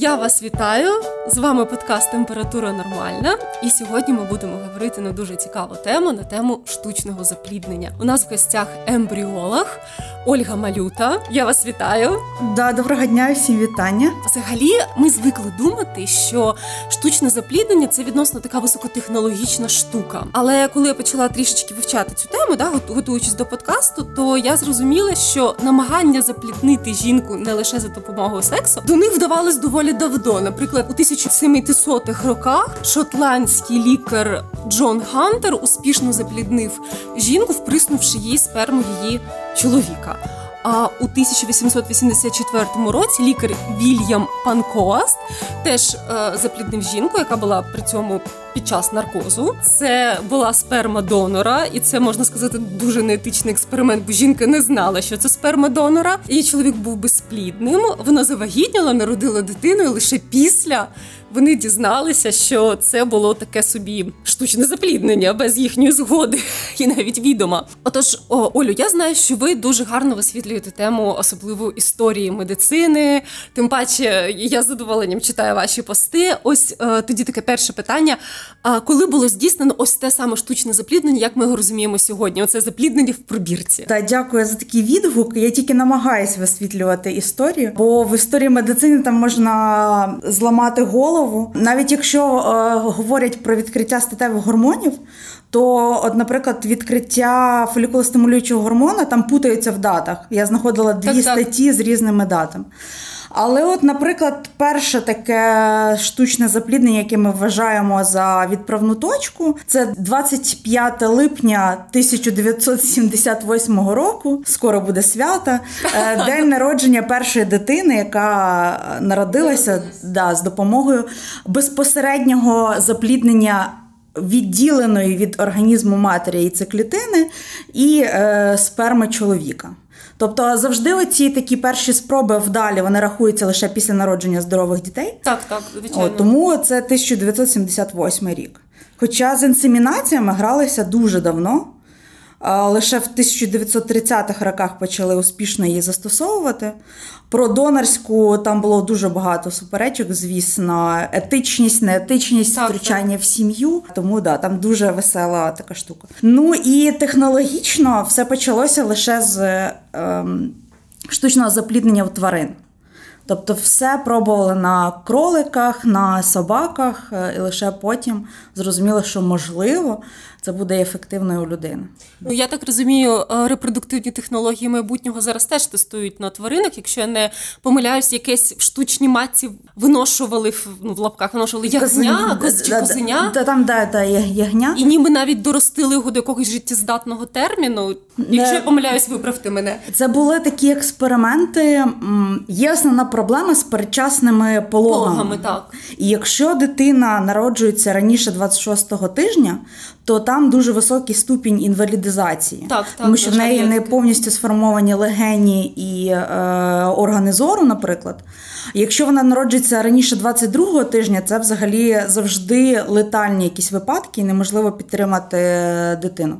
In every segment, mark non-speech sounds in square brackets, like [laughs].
Я вас вітаю! З вами подкаст Температура Нормальна. І сьогодні ми будемо говорити на дуже цікаву тему на тему штучного запліднення. У нас в гостях ембріолог Ольга Малюта. Я вас вітаю. Да, доброго дня, всім вітання. Взагалі, ми звикли думати, що штучне запліднення це відносно така високотехнологічна штука. Але коли я почала трішечки вивчати цю тему, да, готуючись до подкасту, то я зрозуміла, що намагання запліднити жінку не лише за допомогою сексу, до них вдавалось доволі давно. Наприклад, у 1700-х роках шотландський лікар Джон Хантер успішно запліднив жінку, вприснувши їй сперму її чоловіка. А у 1884 році лікар Вільям Панкоаст теж е, запліднив жінку, яка була при цьому під час наркозу. Це була сперма донора, і це можна сказати дуже неетичний експеримент, бо жінка не знала, що це сперма донора. Її чоловік був безплідним. Вона завагітніла, народила дитину і лише після вони дізналися, що це було таке собі штучне запліднення без їхньої згоди і навіть відома. Отож, Олю, я знаю, що ви дуже гарно висвітлюєте тему, особливо історії медицини. Тим паче, я з задоволенням читаю ваші пости. Ось е, тоді таке перше питання: а коли було здійснено ось те саме штучне запліднення, як ми його розуміємо сьогодні? Оце запліднення в пробірці. Та дякую за такий відгук. Я тільки намагаюся висвітлювати історію, бо в історії медицини там можна зламати голову. Навіть якщо е, говорять про відкриття статевих гормонів, то, от, наприклад, відкриття фолікулостимулюючого гормона там путаються в датах. Я знаходила дві так, статті так. з різними датами. Але, от, наприклад, перше таке штучне запліднення, яке ми вважаємо за відправну точку, це 25 липня 1978 року. Скоро буде свята, е, [laughs] день народження першої дитини, яка народилася да, з допомогою безпосереднього запліднення. Відділеної від організму матері і циклітини і е, сперми чоловіка. Тобто завжди оці такі перші спроби вдалі вони рахуються лише після народження здорових дітей. Так, так, звичайно. От, тому це 1978 рік. Хоча з інсемінаціями гралися дуже давно. Лише в 1930-х роках почали успішно її застосовувати. Про донорську там було дуже багато суперечок, звісно, етичність, неетичність, так, втручання так. в сім'ю. Тому да, там дуже весела така штука. Ну і технологічно все почалося лише з ем, штучного запліднення в тварин. Тобто, все пробували на кроликах, на собаках, е, і лише потім зрозуміло, що можливо це буде ефективною у людини. Ну я так розумію, е, репродуктивні технології майбутнього зараз теж тестують на тваринах. Якщо я не помиляюсь, якесь в штучній матці виношували ну, в лапках, виношували ягня, коз, чи козеня. Та там да, та ягня. І ніби навіть доростили його до якогось життєздатного терміну. Якщо я помиляюсь, виправте мене. Це були такі експерименти. Є основна проблема з передчасними пологами. Пологами, так. І якщо дитина народжується раніше 26-го тижня, то там дуже високий ступінь інвалідизації, так, так, тому що в неї не повністю сформовані легені і е, органи зору, наприклад. Якщо вона народжується раніше 22-го тижня, це взагалі завжди летальні якісь випадки, і неможливо підтримати дитину.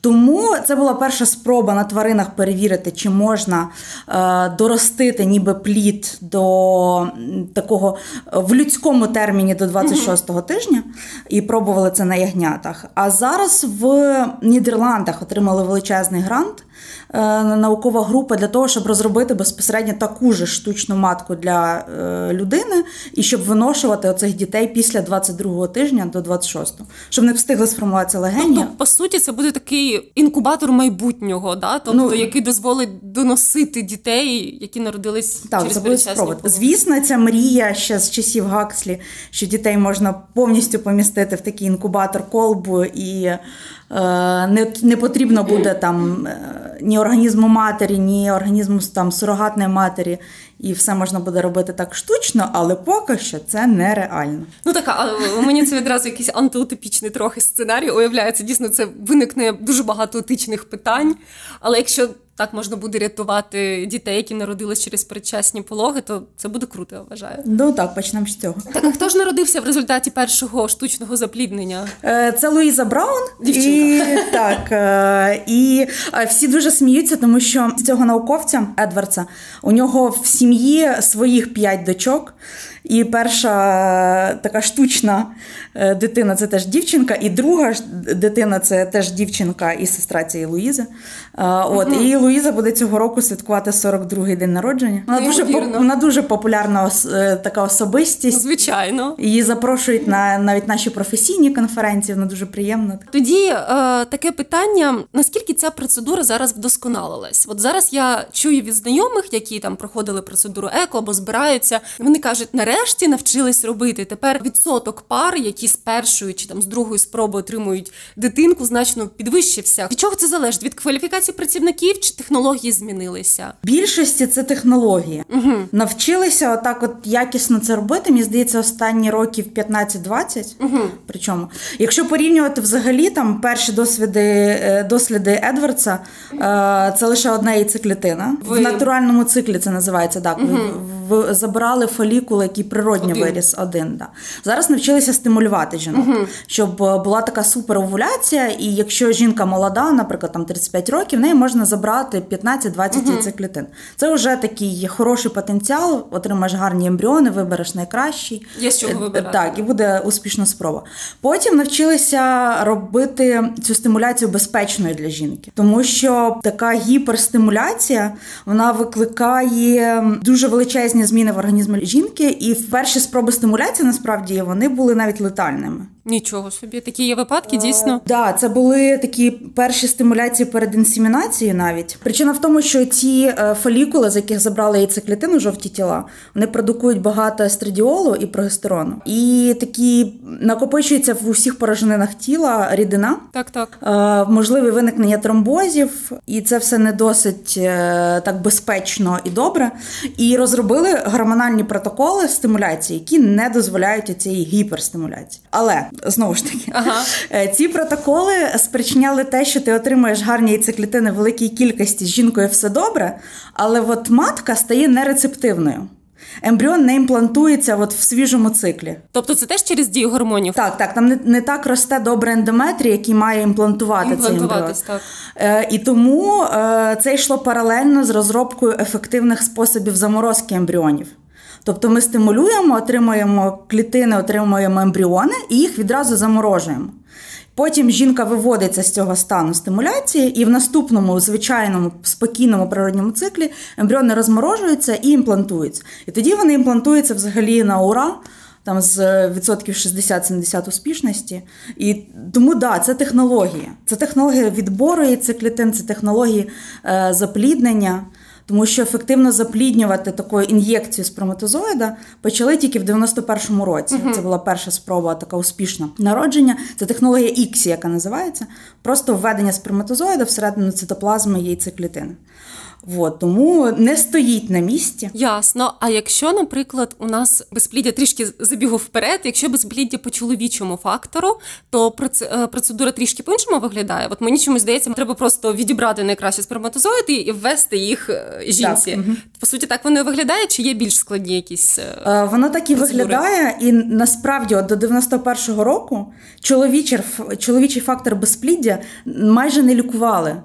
Тому це була перша спроба на тваринах перевірити, чи можна е, доростити ніби плід до такого в людському терміні до 26-го тижня, і пробували це на ягнятах. А зараз в Нідерландах отримали величезний грант. Е, наукова група для того, щоб розробити безпосередньо таку ж штучну матку для е, людини і щоб виношувати оцих дітей після 22-го тижня до 26-го, щоб не встигли сформуватися легені. Тобто, по суті, це буде такий інкубатор майбутнього, да? тобто ну, який дозволить доносити дітей, які народились так, через передчасні Звісно, ця мрія ще з часів Гакслі, що дітей можна повністю помістити в такий інкубатор колбу і. Е, не не потрібно буде там ні організму матері, ні організму там сурогатної матері, і все можна буде робити так штучно, але поки що це нереально. Ну так, а мені це відразу якийсь антиутопічний трохи сценарій уявляється. Дійсно, це виникне дуже багато етичних питань. Але якщо так можна буде рятувати дітей, які народились через передчасні пологи, то це буде круто, я вважаю. Ну так, почнемо з цього. Так, а хто ж народився в результаті першого штучного запліднення? Е, Це Луїза Браун. Дівчинка. І, так, е, і е, всі дуже сміються, тому що цього науковця Едвардса у нього в сім'ї своїх п'ять дочок. І перша е, така штучна е, дитина це теж дівчинка, і друга дитина це теж дівчинка і сестра цієї Луїзи. Е, От, І Луїза буде цього року святкувати 42-й день народження. Вона дуже, вона дуже популярна така особистість. Звичайно. Її запрошують на навіть наші професійні конференції, вона дуже приємна. Тоді е, таке питання: наскільки ця процедура зараз вдосконалилась? От зараз я чую від знайомих, які там проходили процедуру еко або збираються. Вони кажуть, нарешті навчились робити. Тепер відсоток пар, які з першої чи там з другої спроби отримують дитинку, значно підвищився. Від чого це залежить? Від кваліфікації працівників чи технології змінилися? Більшості це технології. Угу. Навчилися отак, от якісно це робити. Мені здається, останні років 15-20. Угу. Причому, якщо порівнювати взагалі там перші досвіди е, досліди Едвардса, е, це лише одна яйцеклітина. Ви- В натуральному циклі це називається так. В- забирали фолікули, який природньо Один. виріс один. Да. Зараз навчилися стимулювати жінок, щоб е, була така суперовуляція, і якщо жінка молода, наприклад, там 35 років, в неї можна забрати 15-20 яйцеклітин. Це вже такий хороший потенціал, отримаєш гарні ембріони, вибереш найкращий. Є з чого Е, вибирати. Так, і буде успішна спроба. Потім навчилися робити цю стимуляцію безпечною для жінки, тому що така гіперстимуляція вона викликає дуже величезні зміни в організмі жінки, і в перші спроби стимуляції насправді вони були навіть летальними. Нічого собі, такі є випадки, дійсно. Так, да, це були такі перші стимуляції перед інсемінацією навіть. Причина в тому, що ці е, фолікули, з яких забрали яйцеклітину, жовті тіла, вони продукують багато естрадіолу і прогестерону. І такі накопичується в усіх порожнинах тіла рідина. Так, так. Е, Можливе виникнення тромбозів, і це все не досить е, так безпечно і добре. І розробили гормональні протоколи стимуляції, які не дозволяють цієї гіперстимуляції. Але знову ж таки, Ага. Е, Ці протоколи спричиняли те, що ти отримуєш гарні яйцеклітини в великій кількості з жінкою все добре, але от матка стає нерецептивною. Ембріон не імплантується от в свіжому циклі. Тобто це теж через дію гормонів. Так, так, там не, не так росте добре ендометрій, який має імплантувати цей ембріон. Так. Е, і тому е, це йшло паралельно з розробкою ефективних способів заморозки ембріонів. Тобто ми стимулюємо, отримуємо клітини, отримуємо ембріони і їх відразу заморожуємо. Потім жінка виводиться з цього стану стимуляції, і в наступному звичайному спокійному природньому циклі ембріони розморожуються і імплантуються. І тоді вони імплантуються взагалі на ура. Там з відсотків 60-70 успішності. І тому да, це технологія. Це технологія відбору яйцеклітин, це технології е, запліднення. Тому що ефективно запліднювати такою ін'єкцією сперматозоїда почали тільки в 91-му році. Це була перша спроба, така успішна народження. Це технологія іксі, яка називається. Просто введення сперматозоїда всередину цитоплазми яйцеклітини. От, тому не стоїть на місці. Ясно. А якщо, наприклад, у нас безпліддя трішки забігу вперед, якщо безпліддя по чоловічому фактору, то е, процедура трішки по-іншому виглядає. От мені чомусь здається, треба просто відібрати найкращі сперматозоїди і ввести їх е, жінці. мгм. По суті, так воно і виглядає, чи є більш складні якісь. Е, Воно так і Процедури. виглядає, і насправді от до 91-го року чоловічий, чоловічий фактор безпліддя майже не лікували.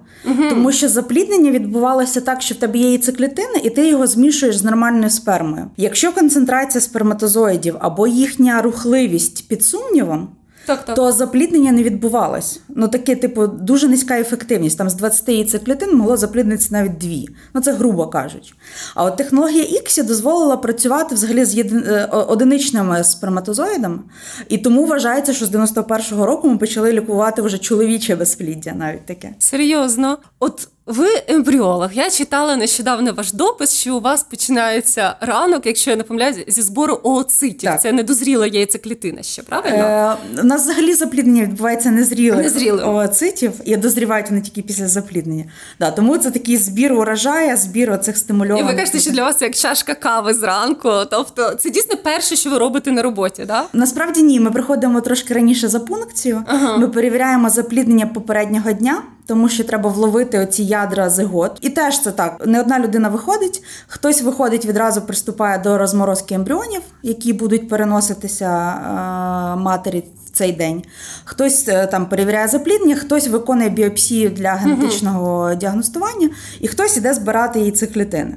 Тому що запліднення відбувалося так, що в тебе є яйцеклітини, і ти його змішуєш з нормальною спермою. Якщо концентрація сперматозоїдів або їхня рухливість під сумнівом, Так, так. то запліднення не відбувалось. Ну таке, типу, дуже низька ефективність. Там з 20 яйцеклітин могло запліднитися навіть дві. Ну це грубо кажучи. А от технологія Іксі дозволила працювати взагалі з єди... е, одиничними сперматозоїдами. І тому вважається, що з 91-го року ми почали лікувати вже чоловіче безпліддя, навіть таке. Серйозно, от ви ембріолог. Я читала нещодавно ваш допис, що у вас починається ранок, якщо я не помиляюсь, зі збору ooцитів. Так. Це недозріла яйцеклітина ще, правильно? Е, у нас взагалі запліднення відбувається незрілих Незрілим. ooцитів, і дозрівають вони тільки після запліднення. Да, тому це такий збір урожаю, збір оцих І ви кажете, що для вас це як чашка кави зранку. Тобто, це дійсно перше, що ви робите на роботі, да? Насправді ні, ми приходимо трошки раніше за пункцію. Ага. Ми перевіряємо запліднення попереднього дня. Тому що треба вловити оці ядра зигот. І теж це так: не одна людина виходить, хтось виходить відразу приступає до розморозки ембріонів, які будуть переноситися е, матері цей день. Хтось е, там перевіряє запліднення, хтось виконує біопсію для генетичного угу. діагностування, і хтось іде збирати яйцеклітини.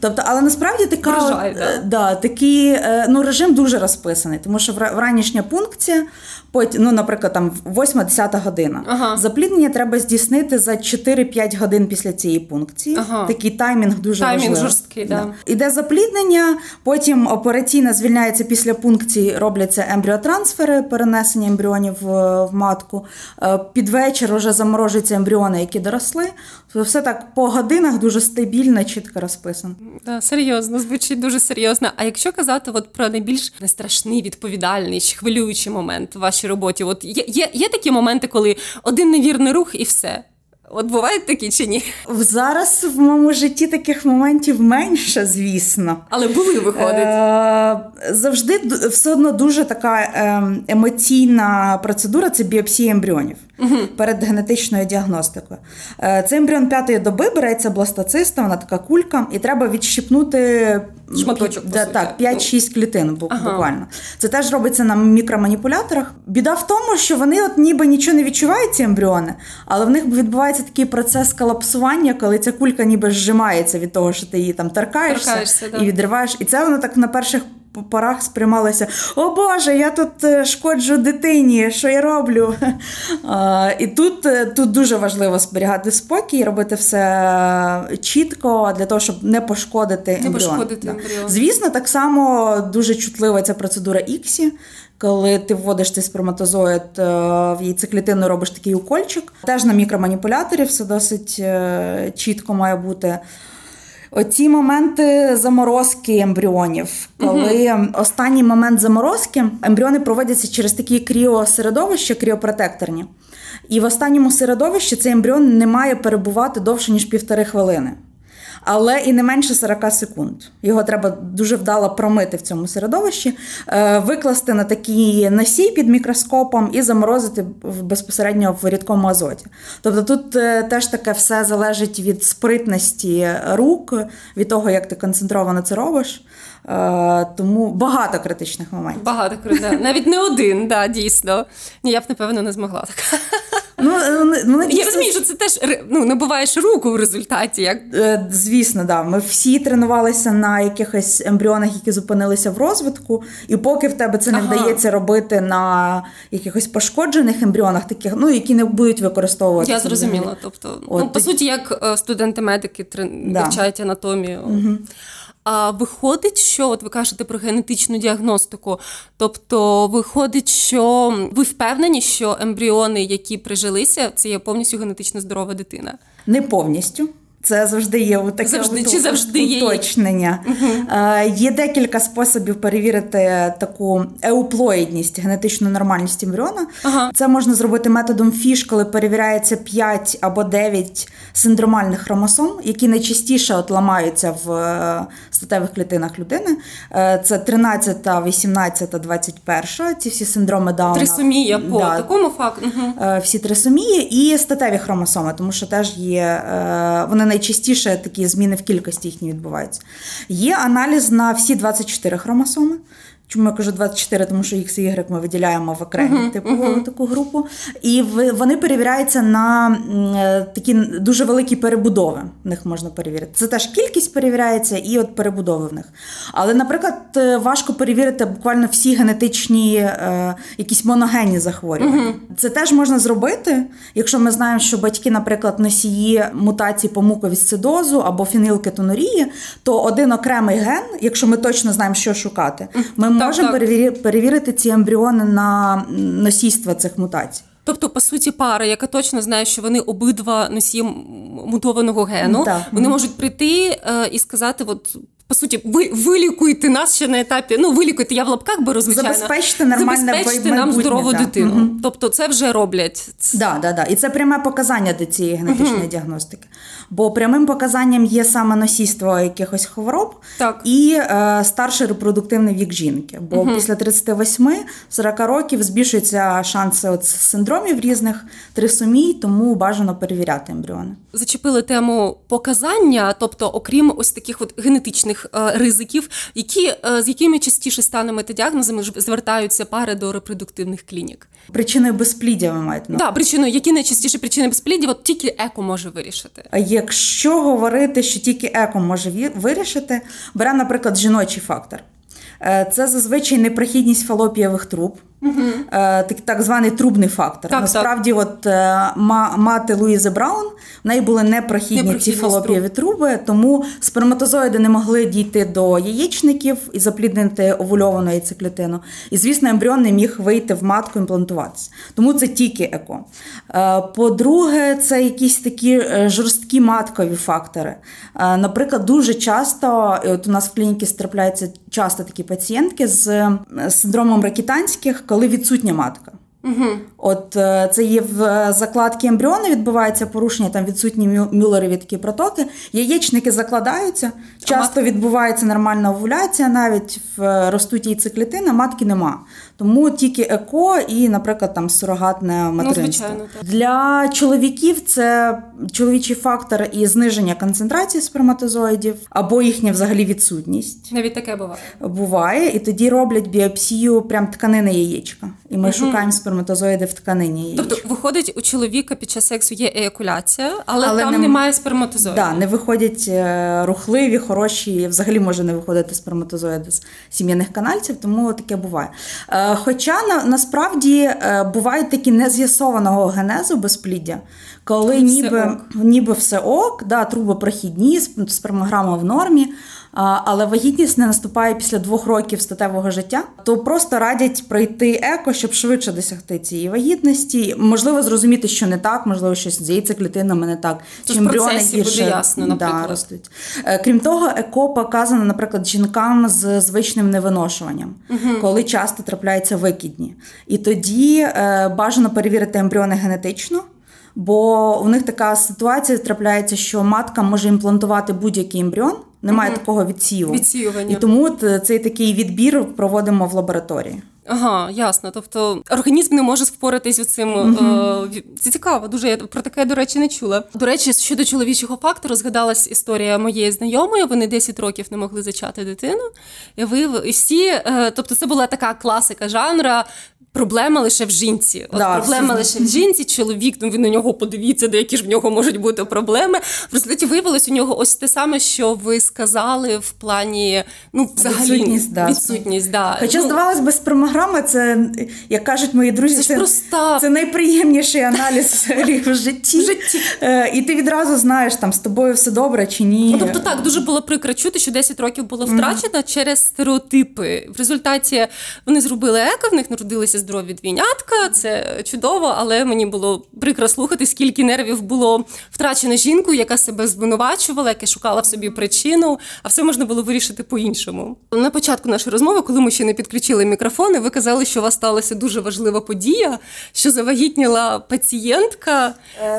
Тобто, але насправді така Вражає, да? Е, да, такий е, ну, режим дуже розписаний, тому що в ранішня пункція, потім, ну, наприклад, там 8-10 година. Ага. Запліднення треба здійснити за 4-5 годин після цієї пункції. Ага. Такий таймінг дуже таймінг важливий. жорсткий, да. да. Іде запліднення, потім операційно звільняється після пункції, робляться ембріотрансфери, перенесення перенесення ембріонів в матку. Е, під вечір вже заморожуються ембріони, які доросли. Все так по годинах дуже стабільно, чітко розписано. Да, серйозно, звучить дуже серйозно. А якщо казати от про найбільш нестрашний, відповідальний чи хвилюючий момент в вашій роботі, от є, є, є такі моменти, коли один невірний рух і все. От бувають такі чи ні? Зараз в моєму житті таких моментів менше, звісно. Але були виходить. Е, Завжди все одно дуже така ем, емоційна процедура це біопсія ембріонів угу. перед генетичною діагностикою. Е, Цей ембріон п'ятої доби береться бластоциста, вона така кулька, і треба відщипнути шматочок. Да, так, 5-6 клітин ага. буквально. Це теж робиться на мікроманіпуляторах. Біда в тому, що вони от ніби нічого не відчувають, ці ембріони, але в них відбувається такий процес колапсування, коли ця кулька ніби зжимається від того, що ти її там торкаєшся і відриваєш. І це воно так на перших порах сприймалося: О Боже, я тут е, шкоджу дитині, що я роблю? [laughs] А, І тут е, тут дуже важливо зберігати спокій, робити все чітко для того, щоб не пошкодити не ембріон. Пошкодити ембріон. Звісно, так само дуже чутлива ця процедура іксі. Коли ти вводиш цей сперматозоїд е, в яйцеклітину, робиш такий укольчик. Теж на мікроманіпуляторі все досить чітко має бути. Оці моменти заморозки ембріонів, коли uh останній момент заморозки ембріони проводяться через такі кріосередовища, кріопротекторні. І в останньому середовищі цей ембріон не має перебувати довше ніж півтори хвилини але і не менше 40 секунд. Його треба дуже вдало промити в цьому середовищі, е, викласти на такий насій під мікроскопом і заморозити безпосередньо в рідкому азоті. Тобто тут е, теж таке все залежить від спритності рук, від того, як ти концентровано це робиш. Е, тому багато критичних моментів. Багато критичних. навіть не один, да, дійсно. Ні, я б напевно не змогла так. Ну, е, ну, Я розумію, що це теж ну, набуваєш руку в результаті. Як... Е, звісно, да. Ми всі тренувалися на якихось ембріонах, які зупинилися в розвитку, і поки в тебе це не ага. вдається робити на якихось пошкоджених ембріонах, таких, ну, які не будуть використовувати. Я зрозуміла. Тобто, От, ну, по суті, як студенти-медики трен... да. вивчають анатомію. Угу. А виходить, що от ви кажете про генетичну діагностику. Тобто, виходить, що ви впевнені, що ембріони, які прижилися, це є повністю генетично здорова дитина? Не повністю. Це завжди є таке завжди, чи завжди уточнення. Є? Uh-huh. Є декілька способів перевірити таку еуплоїдність, генетичну нормальність ембріона. Uh-huh. Це можна зробити методом фіш, коли перевіряється 5 або 9 синдромальних хромосом, які найчастіше от ламаються в е, статевих клітинах людини. Е, це 13, 18, 21. Ці всі синдроми Дауна. Трисомія по да. такому факту. Uh-huh. Всі трисомії і статеві хромосоми, тому що теж є вони найчастіше такі зміни в кількості їхні відбуваються. Є аналіз на всі 24 хромосоми. Чому я кажу 24, тому що X і Y ми виділяємо в окремі uh-huh, типу uh-huh. таку групу. І вони перевіряються на е, такі дуже великі перебудови. В них можна перевірити. Це теж кількість перевіряється і от перебудови в них. Але, наприклад, е, важко перевірити буквально всі генетичні, е, якісь моногенні захворювання. Uh-huh. Це теж можна зробити, якщо ми знаємо, що батьки, наприклад, носії мутації по муковісцидозу або фінілкетонурії, то один окремий ген, якщо ми точно знаємо, що шукати, ми можемо так. перевірити ці ембріони на носійство цих мутацій. Тобто, по суті, пара, яка точно знає, що вони обидва носії мутованого гену, так. вони можуть прийти е, і сказати: от по суті, ви вилікуйте нас ще на етапі. Ну, вилікуйте, я в лапках беру, звичайно. Забезпечте нормальне Забезпечте нам здорову да. дитину. Угу. Тобто, це вже роблять. Да, да, да. І це пряме показання до цієї генетичної угу. діагностики. Бо прямим показанням є саме носійство якихось хвороб так. і е, старший репродуктивний вік жінки. Бо угу. після 38-40 років збільшуються шанси от синдромів різних трисомій, тому бажано перевіряти ембріони. Зачепили тему показання, тобто, окрім ось таких от генетичних е, ризиків, які е, з якими частіше станами та діагнозами звертаються пари до репродуктивних клінік. Причиною безпліддя ви маєте Так, да, причиною, які найчастіше причини безпліддя, от тільки еко може вирішити. А якщо говорити, що тільки еко може вирішити, бере, наприклад, жіночий фактор. Е, це зазвичай непрохідність фалопієвих труб. Угу. Так так званий трубний фактор. Так, Насправді, так. от е, мати Луїзи Браун, в неї були непрохідні ці фалопієві труби, тому сперматозоїди не могли дійти до яєчників і запліднити овульовану яйцеклітину. І, звісно, ембріон не міг вийти в матку імплантуватися. Тому це тільки еко. По-друге, це якісь такі жорсткі маткові фактори. Наприклад, дуже часто, і от у нас в клініці трапляються часто такі пацієнтки з синдромом ракітанських коли відсутня матка. Угу. От е, це є в закладці ембріону, відбувається порушення, там відсутні мюллерові такі протоки. Яєчники закладаються, часто відбувається нормальна овуляція, навіть в ростуть яйцеклітини, матки нема. Тому тільки еко і, наприклад, там сурогатне Ну, звичайно, так. Для чоловіків це чоловічий фактор і зниження концентрації сперматозоїдів або їхня взагалі відсутність. Навіть таке буває. Буває, і тоді роблять біопсію прям тканини яєчка. І ми шукаємо сперматозоїди в тканині яєчка. Тобто, виходить, у чоловіка під час сексу є еякуляція, але, Але там не- немає сперматозоїдів. Да, не виходять е, рухливі, хороші, взагалі може не виходити сперматозоїди з сім'яних канальців, тому таке буває. Е, Хоча на, насправді е, бувають такі нез'ясованого генезу безпліддя, коли Все ніби, ок. ніби все ок, да, труби прохідні, сп- спермограма в нормі. а, Але вагітність не наступає після двох років статевого життя, то просто радять пройти еко, щоб швидше досягти цієї вагітності. Можливо, зрозуміти, що не так, можливо, щось з яйцеклітинами не так. Це чи ембріони гірше, ясно, наприклад. Да, ростуть. Е, Крім того, еко показано, наприклад, жінкам з звичним невиношуванням, коли часто трапляються викидні. І тоді е, бажано перевірити ембріони генетично. Бо у них така ситуація трапляється, що матка може імплантувати будь-який ембріон, немає такого відсіву. Відсіювання. І тому е, цей такий відбір проводимо в лабораторії. Ага, ясно. Тобто організм не може впоратись з цим. Е, це цікаво, дуже я про таке, до речі, не чула. До речі, щодо чоловічого фактору, згадалась історія моєї знайомої. Вони 10 років не могли зачати дитину. І і всі, е, тобто, це була така класика жанра. Проблема лише в жінці. От Да, проблема всі лише в жінці, чоловік, ну ви на нього подивіться, де які ж в нього можуть бути проблеми. В результаті виявилось у нього ось те саме, що ви сказали в плані ну, взагалі Відсутність, да. відсутність, да. Хоча, ну, здавалось би, спермограма це, як кажуть мої друзі, Це проста. це найприємніший аналіз [laughs] в житті. В житті. Е, І ти відразу знаєш, там з тобою все добре чи ні. Ну, тобто так дуже було прикро чути, що 10 років було втрачено через стереотипи. В результаті вони зробили еко, в них народилися здорові двійнятка. Це чудово, але мені було прикро слухати, скільки нервів було втрачено жінкою, яка себе звинувачувала, яка шукала в собі причину, а все можна було вирішити по-іншому. На початку нашої розмови, коли ми ще не підключили мікрофони, ви казали, що у вас сталася дуже важлива подія, що завагітніла пацієнтка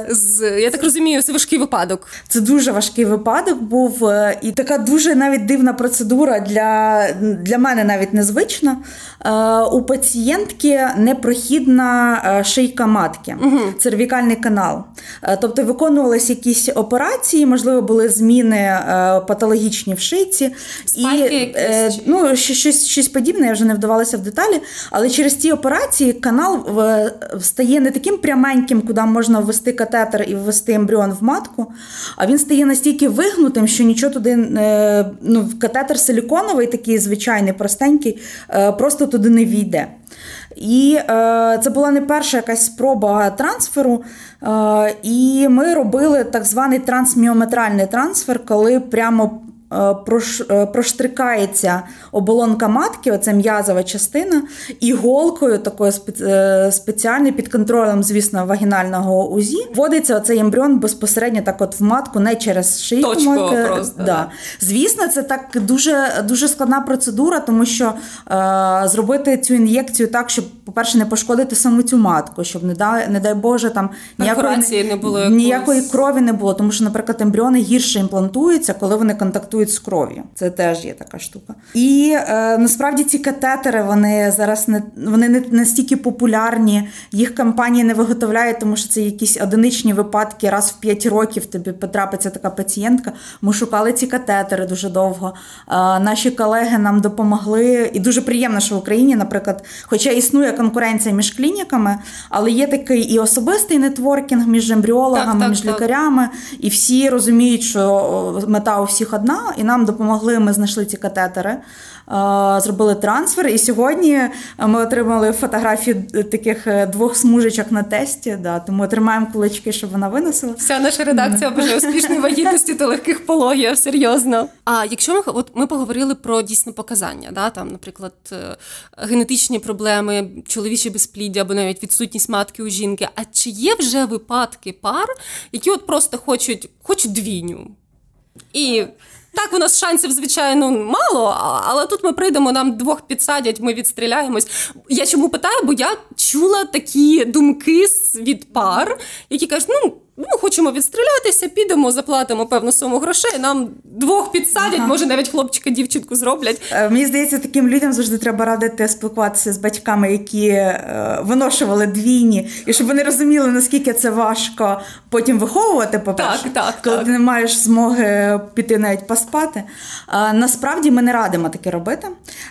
з я так розумію, це важкий випадок. Це дуже важкий випадок був, е, і така дуже навіть дивна процедура для, для мене навіть незвична. Е, У пацієнтки непрохідна е, шийка матки, цервікальний канал. Е, Тобто виконувалися якісь операції, можливо, були зміни е, патологічні в шийці. Спайки і, якісь е, ну, щось, щось подібне, я вже не вдавалася в деталі. Але через ці операції канал в- стає не таким пряменьким, куди можна ввести катетер і ввести ембріон в матку, а він стає настільки вигнутим, що нічого туди е, ну, катетер силіконовий, такий звичайний, простенький, е, просто туди не війде. І е, це була не перша якась спроба трансферу. Е, і ми робили так званий трансміометральний трансфер, коли прямо е, е, проштрикається оболонка матки, оце м'язова частина, іголкою такою спеціальною під контролем, звісно, вагінального УЗІ. Вводиться оцей ембріон безпосередньо так от в матку, не через шийку матки. Просто, да. Звісно, це так дуже дуже складна процедура, тому що е, зробити цю ін'єкцію так, щоб, по-перше, не пошкодити саму цю матку, щоб не дай, не дай Боже, там ніякої не було ніякої крові не було, тому що, наприклад, ембріони гірше імплантуються, коли вони контактують з кров'ю. Це теж є така штука. І е, насправді ці катетери вони зараз не вони не настільки популярні. Їх компанії не виготовляють, тому що це якісь одиничні випадки. Раз в 5 років тобі потрапиться така пацієнтка. Ми шукали ці катетери дуже довго. Е, наші колеги нам допомогли, і дуже приємно, що в Україні, наприклад, хоча існує конкуренція між клініками, але є такий і особистий нетворкінг між ембріологами, так, так, між так. лікарями, і всі розуміють, що мета у всіх одна, і нам допомогли. Ми знайшли ці катетери. Зробили трансфер, і сьогодні ми отримали фотографії таких е, двох смужечок на тесті. Да, Тому тримаємо кулички, щоб вона виносила. Вся наша редакція бажає успішної [laughs] вагітності та легких пологів, серйозно. А якщо ми от ми поговорили про дійсно показання, да, там, наприклад, е, генетичні проблеми, чоловіче безпліддя або навіть відсутність матки у жінки. А чи є вже випадки пар, які от просто хочуть, хочуть двійню? І так, у нас шансів, звичайно, мало, але тут ми прийдемо, нам двох підсадять, ми відстріляємось. Я чому питаю? Бо я чула такі думки від пар, які кажуть, ну ми хочемо відстрілятися, підемо, заплатимо певну суму грошей. Нам двох підсадять, ага. може навіть хлопчика, дівчинку зроблять. Е, мені здається, таким людям завжди треба радити спілкуватися з батьками, які е, виношували двійні, і щоб вони розуміли, наскільки це важко потім виховувати. По перше, так, так, коли так. ти не маєш змоги піти навіть поспати. Насправді ми не радимо таке робити.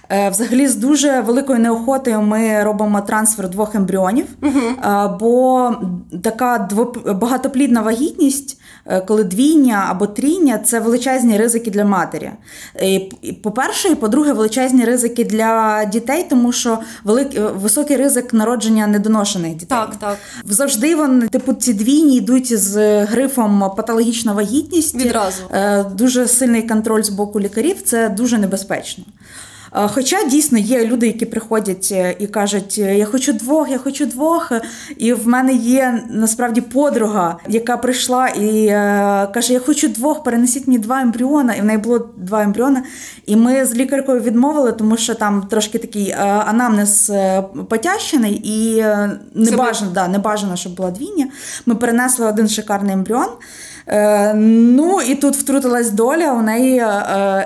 Е, взагалі, з дуже великою неохотою ми робимо трансфер двох ембріонів, угу. бо така багато багатоплідна вагітність, е, коли двійня або трійня це величезні ризики для матері. По-перше, і по-друге, величезні ризики для дітей, тому що великий е, високий ризик народження недоношених дітей. Так, так. Завжди вони, типу, ці двійні йдуть з грифом патологічна вагітність. Відразу. Е, дуже сильний контроль з боку лікарів, це дуже небезпечно. Хоча дійсно є люди, які приходять е, і кажуть, «Е, я хочу двох, я хочу двох. І в мене є насправді подруга, яка прийшла і е, каже: Я хочу двох, перенесіть мені два ембріона. І в неї було два ембріона. І ми з лікаркою відмовили, тому що там трошки такий анамнез потящений і не бажано, да, не бажано, щоб була двійня. Ми перенесли один шикарний ембріон. Ну і тут втрутилась доля, у неї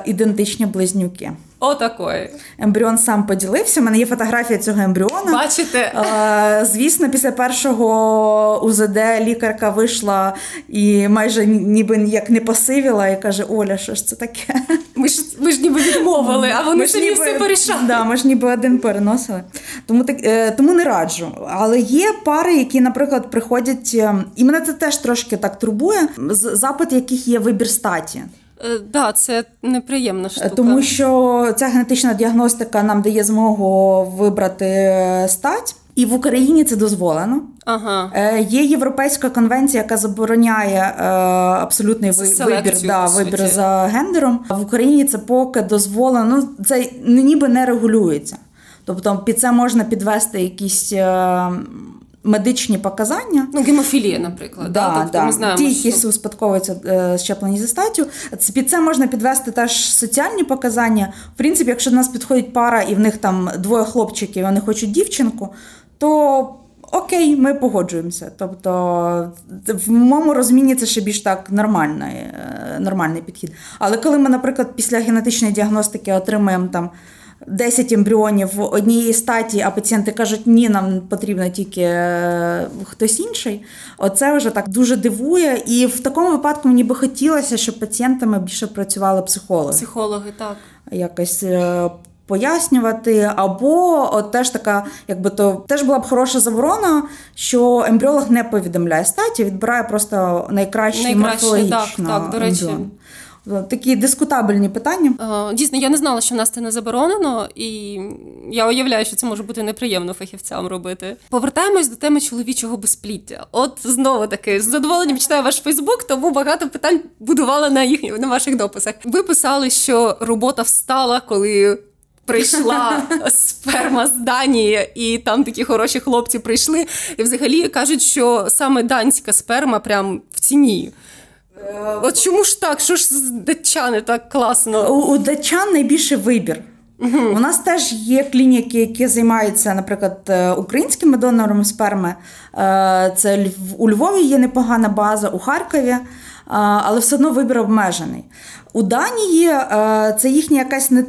ідентичні близнюки. Отакої. Ембріон сам поділився. У мене є фотографія цього ембріона. Бачите? Е, звісно, після першого УЗД лікарка вийшла і майже ніби ніяк не посивіла і каже: Оля, що ж це таке? Ми ж ми ж ніби відмовили, а вони самі ніби, все порішали. Да, Ми ж ніби один переносили. Тому так, е, тому не раджу. Але є пари, які, наприклад, приходять, е, і мене це теж трошки так турбує. Запит, яких є вибір статі. Так, е, да, це неприємна штука. Тому що ця генетична діагностика нам дає змогу вибрати е, стать. І в Україні це дозволено. Ага. Е, Є європейська конвенція, яка забороняє е, абсолютний вибір да, вибір за гендером. А в Україні це поки дозволено. Ну це ніби не регулюється. Тобто під це можна підвести якісь. Е, медичні показання. Ну, гемофілія, наприклад. Да, да? Тобто да. ми знаємо, Ті, які що... успадковуються е, щеплені зі статтю. Під це можна підвести теж соціальні показання. В принципі, якщо до нас підходить пара і в них там двоє хлопчиків, і вони хочуть дівчинку, то. Окей, ми погоджуємося. Тобто, в моєму розумінні це ще більш так нормальний, е, нормальний підхід. Але коли ми, наприклад, після генетичної діагностики отримуємо там 10 ембріонів однієї статі, а пацієнти кажуть, ні, нам потрібно тільки е, хтось інший. Оце вже так дуже дивує. І в такому випадку мені би хотілося, щоб пацієнтами більше працювали психологи. Психологи, так. Якось. Е, пояснювати, або от теж така, якби то теж була б хороша заборона, що ембріолог не повідомляє статі, відбирає просто найкращий морфологічно. Так, так, до речі. Такі дискутабельні питання. Е, дійсно, я не знала, що в нас це не заборонено, і я уявляю, що це може бути неприємно фахівцям робити. Повертаємось до теми чоловічого безпліддя. От знову таки з задоволенням читаю ваш Фейсбук, тому багато питань будувала на їх на ваших дописах. Ви писали, що робота встала, коли. Прийшла [laughs] сперма з Данії, і там такі хороші хлопці прийшли. І взагалі кажуть, що саме данська сперма прям в ціні. Е, от чому ж так? Що ж з датчани так класно? У, у датчан найбільший вибір. У нас теж є клініки, які займаються, наприклад, е, українськими донорами сперми. Е, це у Львові є непогана база, у Харкові, але все одно вибір обмежений. У Данії це їхня якась не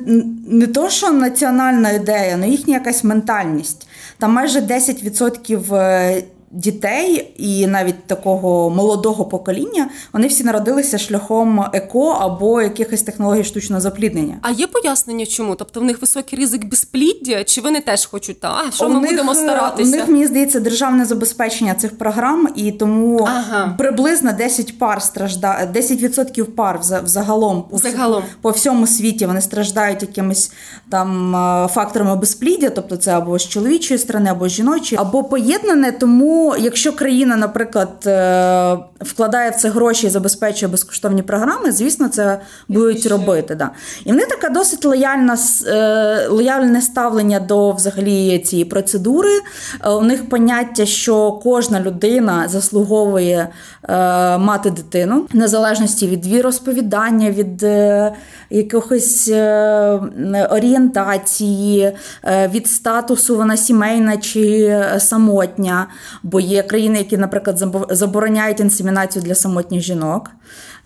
не то, що національна ідея, але їхня якась ментальність. Там майже 10% дітей і навіть такого молодого покоління вони всі народилися шляхом еко або якихось технологій штучного запліднення. А є пояснення, чому? Тобто в них високий ризик безпліддя, чи вони теж хочуть та а що у ми них, будемо старатися? У них мені здається державне забезпечення цих програм, і тому ага. приблизно 10 пар страждає 10% пар взагалом Загалом. по всьому світі вони страждають якимись там факторами безпліддя, тобто це або з чоловічої сторони, або з жіночої, або поєднане, тому якщо країна, наприклад, е, вкладає в це гроші і забезпечує безкоштовні програми, звісно, це будуть робити. Да. І в них таке досить лояльна, е, лояльне ставлення до взагалі цієї процедури. Е, у них поняття, що кожна людина заслуговує мати дитину, в незалежності від віросповідання, від якихось орієнтації, від статусу вона сімейна чи самотня бо є країни, які, наприклад, забороняють інсемінацію для самотніх жінок.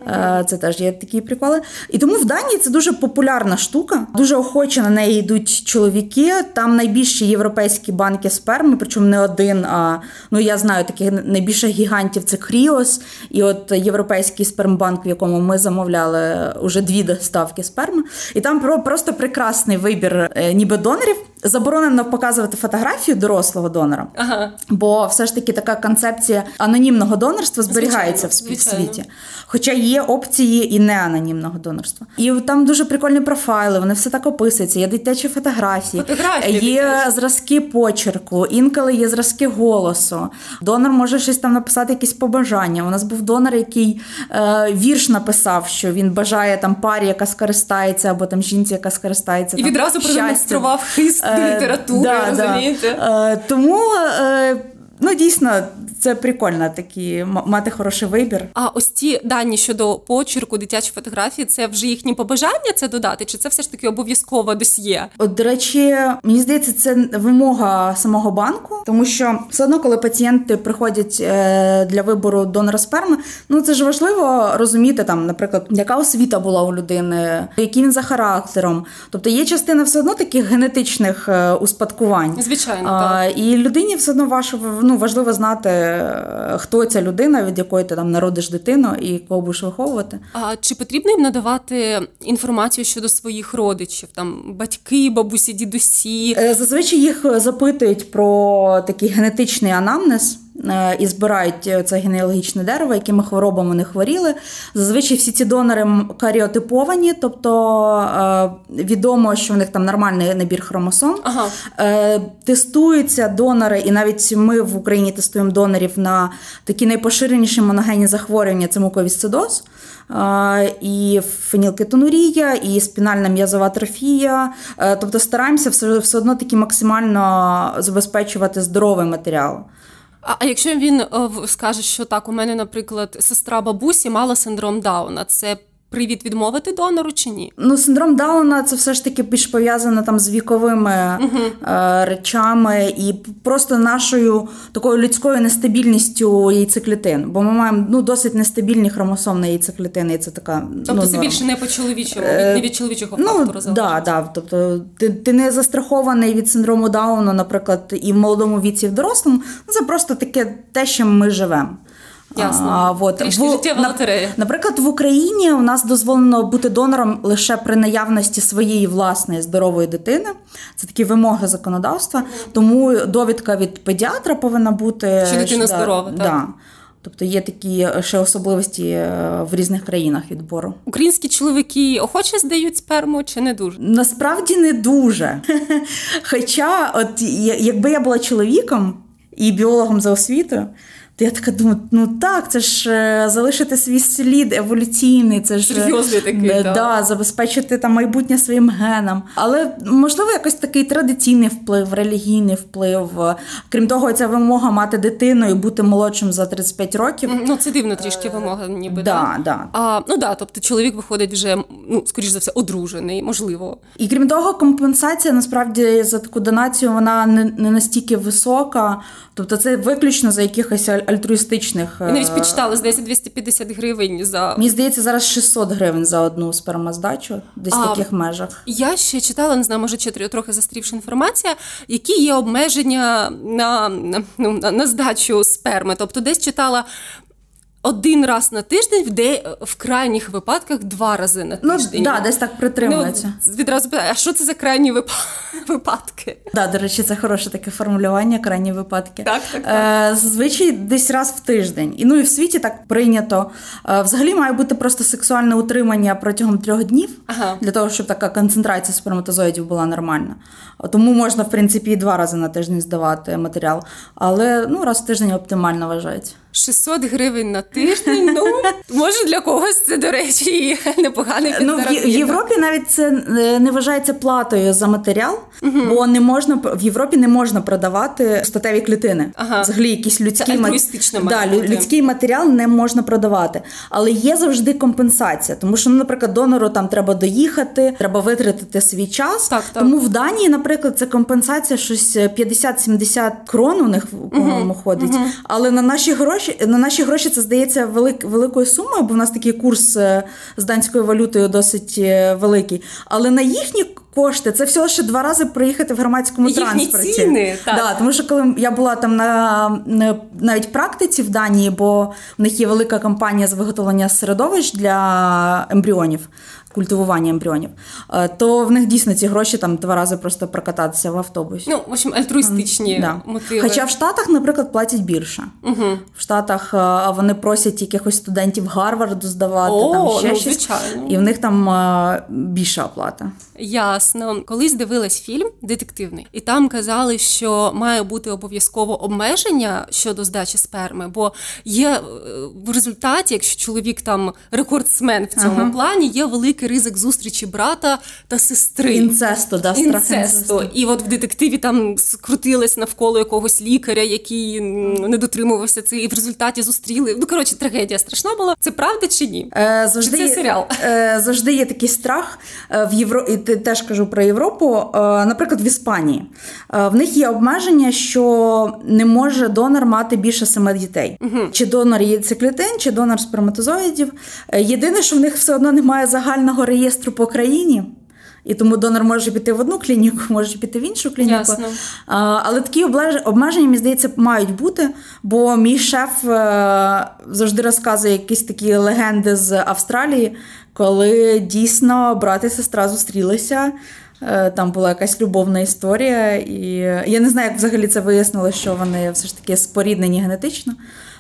Е, це теж є такі приколи. І тому в Данії це дуже популярна штука. Дуже охоче на неї йдуть чоловіки. Там найбільші європейські банки сперми, причому не один. А ну я знаю таких найбільших гігантів це Кріос. І от європейський спермбанк, в якому ми замовляли уже дві доставки сперми. І там просто прекрасний вибір, е, ніби донорів. Заборонено показувати фотографію дорослого донора, ага. бо все ж таки така концепція анонімного донорства зберігається звичайно, в світі. Хоча є опції і не анонімного донорства. І там дуже прикольні профайли, вони все так описуються. Є дитячі фотографії, фотографії є дитячі. зразки почерку, інколи є зразки голосу. Донор може щось там написати, якісь побажання. У нас був донор, який е, вірш написав, що він бажає там парі, яка скористається, або там жінці, яка скористається. І там, відразу продемонстрував хист до е, літератури. Да, розумієте? Да. Е, тому. Ну, дійсно, це прикольно такі мати хороший вибір. А ось ці дані щодо почерку, дитячої фотографії, це вже їхні побажання це додати, чи це все ж таки обов'язкове досьє? От, до речі, мені здається, це вимога самого банку, тому що все одно, коли пацієнти приходять е, для вибору донора сперми, ну це ж важливо розуміти там, наприклад, яка освіта була у людини, який він за характером. Тобто є частина все одно таких генетичних е, успадкувань. Звичайно, так. і людині все одно важливо ну, важливо знати, е, хто ця людина, від якої ти там народиш дитину і кого будеш виховувати. А чи потрібно їм надавати інформацію щодо своїх родичів, там батьки, бабусі, дідусі? Е, зазвичай їх запитують про такий генетичний анамнез. Е, і збирають це генеалогічне дерево, якими хворобами вони хворіли. Зазвичай всі ці донори каріотиповані, тобто е, відомо, що в них там нормальний набір хромосом. Ага. Е, тестуються донори, і навіть ми в Україні тестуємо донорів на такі найпоширеніші моногенні захворювання це муковісцидоз. І фенілкетонурія, і спінальна м'язова атрофія. Тобто стараємося все, все одно таки максимально забезпечувати здоровий матеріал. А, якщо він е, скаже, що так, у мене, наприклад, сестра бабусі мала синдром Дауна, це привід відмовити донору чи ні? Ну, синдром Дауна це все ж таки більш пов'язано там з віковими uh-huh. е, речами і просто нашою такою людською нестабільністю яйцеклітин. Бо ми маємо ну досить нестабільні хромосомні яйцеклітини. І це така тобто ну, це більше не по чоловічому, е, не від чоловічого ну, фактору залежить? Да, да, тобто ти, ти не застрахований від синдрому Дауна, наприклад, і в молодому віці, і в дорослому. Ну це просто таке те, що ми живемо. Ясно. А, вот. в, життєва лотерея. Наприклад, в Україні у нас дозволено бути донором лише при наявності своєї власної здорової дитини. Це такі вимоги законодавства. Тому довідка від педіатра повинна бути що дитина здорова. Да. Тобто є такі ще особливості в різних країнах відбору. Українські чоловіки охоче здають сперму чи не дуже? Насправді не дуже. [laughs] Хоча, от якби я була чоловіком і біологом за освітою. То я така думаю, ну так, це ж е, залишити свій слід еволюційний, це ж Серйозний такий, да, да, забезпечити там майбутнє своїм генам. Але можливо, якось такий традиційний вплив, релігійний вплив. Крім того, ця вимога мати дитину і бути молодшим за 35 років. Ну це дивно трішки вимога, ніби да, да. да. А ну да, тобто чоловік виходить вже ну скоріш за все одружений, можливо. І крім того, компенсація насправді за таку донацію вона не, не настільки висока. Тобто це виключно за якихось альтруїстичних. І навіть підчитали, здається, 250 гривень за. Мені здається, зараз 600 гривень за одну спермоздачу, десь в таких межах. Я ще читала, не знаю, може чотири, трохи застрівша інформація, які є обмеження на, на, ну, на здачу сперми. Тобто десь читала один раз на тиждень, в де в крайніх випадках два рази на ну, тиждень. Ну, да, десь так притримується. Ну, Відразу питаю, а що це за крайні вип... [laughs] випадки? Да, до речі, це хороше таке формулювання, крайні випадки. Так, так, так. Е, Зазвичай десь раз в тиждень. І ну і в світі так прийнято. Е, взагалі має бути просто сексуальне утримання протягом трьох днів ага. для того, щоб така концентрація сперматозоїдів була нормальна. Тому можна, в принципі, і два рази на тиждень здавати матеріал. Але ну раз в тиждень оптимально вважається. 600 гривень на тиждень. Ну може для когось це до речі непоганий Ну в Європі навіть це е, не вважається платою за матеріал, угу. бо не можна в Європі не можна продавати статеві клітини. Ага. Взагалі, якийсь людський це да, людський матеріал не можна продавати, але є завжди компенсація, тому що, ну, наприклад, донору там треба доїхати, треба витратити свій час. Так, так. Тому в Данії, наприклад, це компенсація щось 50-70 крон у них по-моєму угу. ходить, угу. але на наші гроші гроші на наші гроші це здається велик, великою сумою, бо в нас такий курс е, з данською валютою досить е, великий. Але на їхні кошти це всього ще два рази проїхати в громадському Їхні транспорті. Ціни, так. Да, Тому що коли я була там на, на навіть практиці в Данії, бо в них є велика кампанія з виготовлення середовищ для ембріонів культивування ембріонів, е, то в них дійсно ці гроші там два рази просто прокататися в автобусі. Ну, в общем, альтруїстичні да. мотиви. Хоча в Штатах, наприклад, платять більше. Угу. В Штатах е, вони просять якихось студентів Гарварду здавати, О, там ще ну, щось. Звичайно. І в них там е, більша оплата. Ясно. Колись дивилась фільм детективний, і там казали, що має бути обов'язково обмеження щодо здачі сперми, бо є в результаті, якщо чоловік там рекордсмен в цьому ага. плані, є великий ризик зустрічі брата та сестри. Інцесту, да, інцесту. інцесту. І от в детективі там скрутились навколо якогось лікаря, який не дотримувався це, і в результаті зустріли. Ну коротше, трагедія страшна була. Це правда чи ні? Е, завжди, це серіал? Е, завжди є такий страх е, в Євро... І теж кажу про Європу. Е, наприклад, в Іспанії е, в них є обмеження, що не може донор мати більше семи дітей. Угу. Чи донор яйцеклітин, чи донор сперматозоїдів. Єдине, що в них все одно немає загального реєстру по країні. І тому донор може піти в одну клініку, [laughs] може піти в іншу клініку. Ясно. А, Але такі обмеження, мені здається, мають бути. Бо мій шеф е, завжди розказує якісь такі легенди з Австралії, коли дійсно брат і сестра зустрілися. Е, там була якась любовна історія, і я не знаю, як взагалі це вияснило, що вони все ж таки споріднені генетично.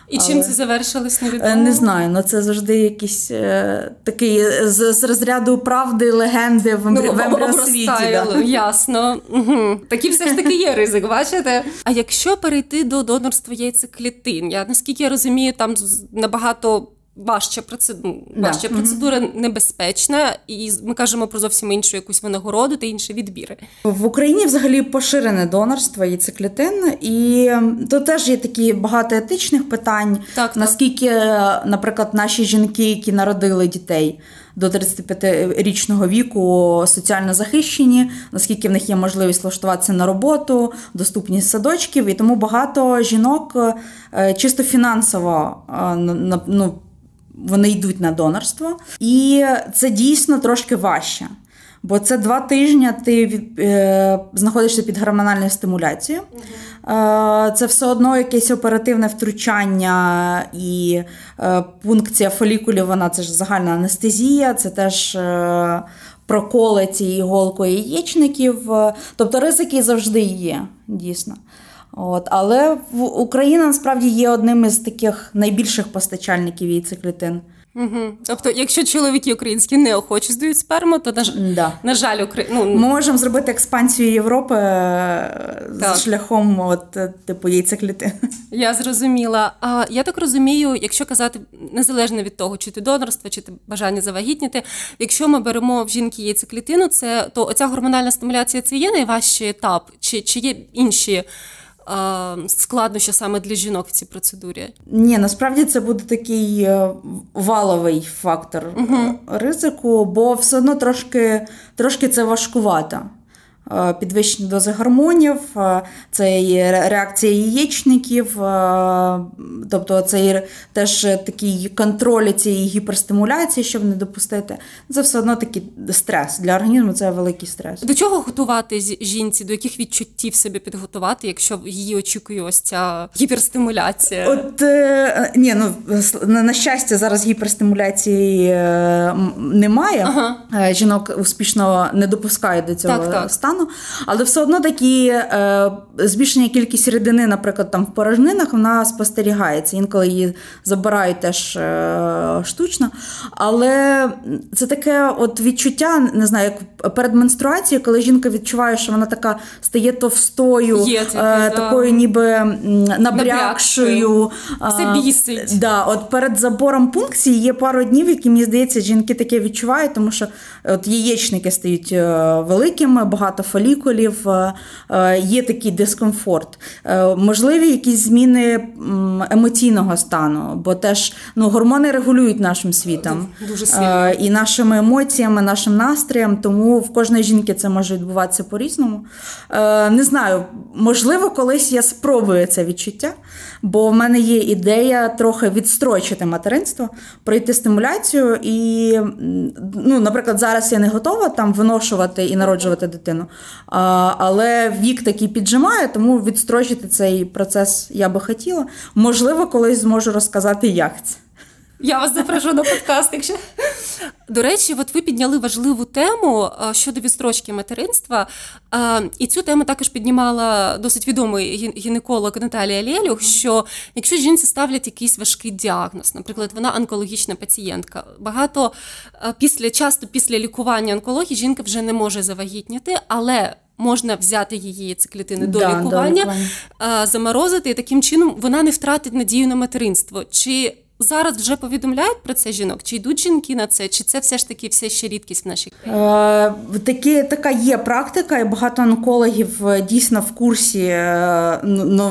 І чим це завершилось невідомо? Не знаю, але це завжди якийсь е, такий з, з розряду правди, легенди в, ну, в ембріосвіті. Да. Ясно. Угу. Такі все ж таки є ризик, бачите? А якщо перейти до донорства яйцеклітин, я наскільки я розумію, там набагато важча процедура, да. важча процедура mm небезпечна, і ми кажемо про зовсім іншу якусь винагороду та інші відбіри. В Україні взагалі поширене донорство і циклітин, і тут теж є такі багато етичних питань. Так, наскільки, наприклад, наші жінки, які народили дітей. До 35-річного віку соціально захищені, наскільки в них є можливість влаштуватися на роботу, доступність садочків, і тому багато жінок е, чисто фінансово е, ну, вони йдуть на донорство, і це дійсно трошки важче. Бо це два тижні ти е, знаходишся під гормональною стимуляцією. Е, це все одно якесь оперативне втручання і е, пункція фолікулів, вона це ж загальна анестезія, це теж е, проколи цією іголкою яєчників. Тобто ризики завжди є, дійсно. От, Але Україна насправді є одним із таких найбільших постачальників яйцеклітин. Угу. Тобто, якщо чоловіки українські неохоче здають сперму, то на, да. на жаль, Украї... ну... ми можемо зробити експансію Європи е, так. з шляхом от, е, типу яйцеклітин. [laughs] Я зрозуміла. А я так розумію, якщо казати незалежно від того, чи ти донорство, чи ти бажання завагітніти, якщо ми беремо в жінки яйцеклітину, це то оця гормональна стимуляція це є найважчий етап, чи, чи є інші складнощі саме для жінок в цій процедурі? Ні, насправді це буде такий е, валовий фактор угу. ризику, бо все одно трошки, трошки це важкувато. Е, підвищені дози гормонів, е, це і реакція яєчників, е, тобто це теж такий контроль цієї гіперстимуляції, щоб не допустити. Це все одно такий стрес для організму. Це великий стрес. До чого готувати жінці, до яких відчуттів себе підготувати, якщо її очікує ось ця гіперстимуляція? От ні, ну на щастя, зараз гіперстимуляції немає. Ага. Жінок успішно не допускають до цього так, так. стану стану, але все одно такі е, збільшення кількість рідини, наприклад, там в порожнинах, вона спостерігається. Інколи її забирають теж е, штучно. Але це таке от відчуття, не знаю, як перед менструацією, коли жінка відчуває, що вона така стає товстою, Є таке, е, такою ніби набрякшою. Все бісить. Да, от Перед забором пункції є пару днів, які мені здається, жінки таке відчувають, тому що от яєчники стають е, великими, багато фолікулів, е, е, є такий дискомфорт. Е, можливі якісь зміни емоційного стану, бо теж ну, гормони регулюють нашим світом Дуже сильно. і нашими емоціями, нашим настроєм, тому в кожної жінки це може відбуватися по-різному. Не знаю, можливо, колись я спробую це відчуття, бо в мене є ідея трохи відстрочити материнство, пройти стимуляцію і, ну, наприклад, зараз я не готова там виношувати і народжувати дитину. Але вік такий піджимає, тому відстрочити цей процес я би хотіла. Можливо, колись зможу розказати, як це. Я вас запрошу на подкаст. якщо... До речі, от ви підняли важливу тему щодо відстрочки материнства. І цю тему також піднімала досить відомий гінеколог Наталія Лєлюх, що якщо жінці ставлять якийсь важкий діагноз, наприклад, вона онкологічна пацієнтка, багато після часто після лікування онкології жінка вже не може завагітніти, але Можна взяти її циклітини до да, лікування, до лікування, заморозити, і таким чином вона не втратить надію на материнство. Чи зараз вже повідомляють про це жінок? Чи йдуть жінки на це? Чи це все ж таки все ще рідкість в нашій країні? Е, такі, така є практика, і багато онкологів е, дійсно в курсі е,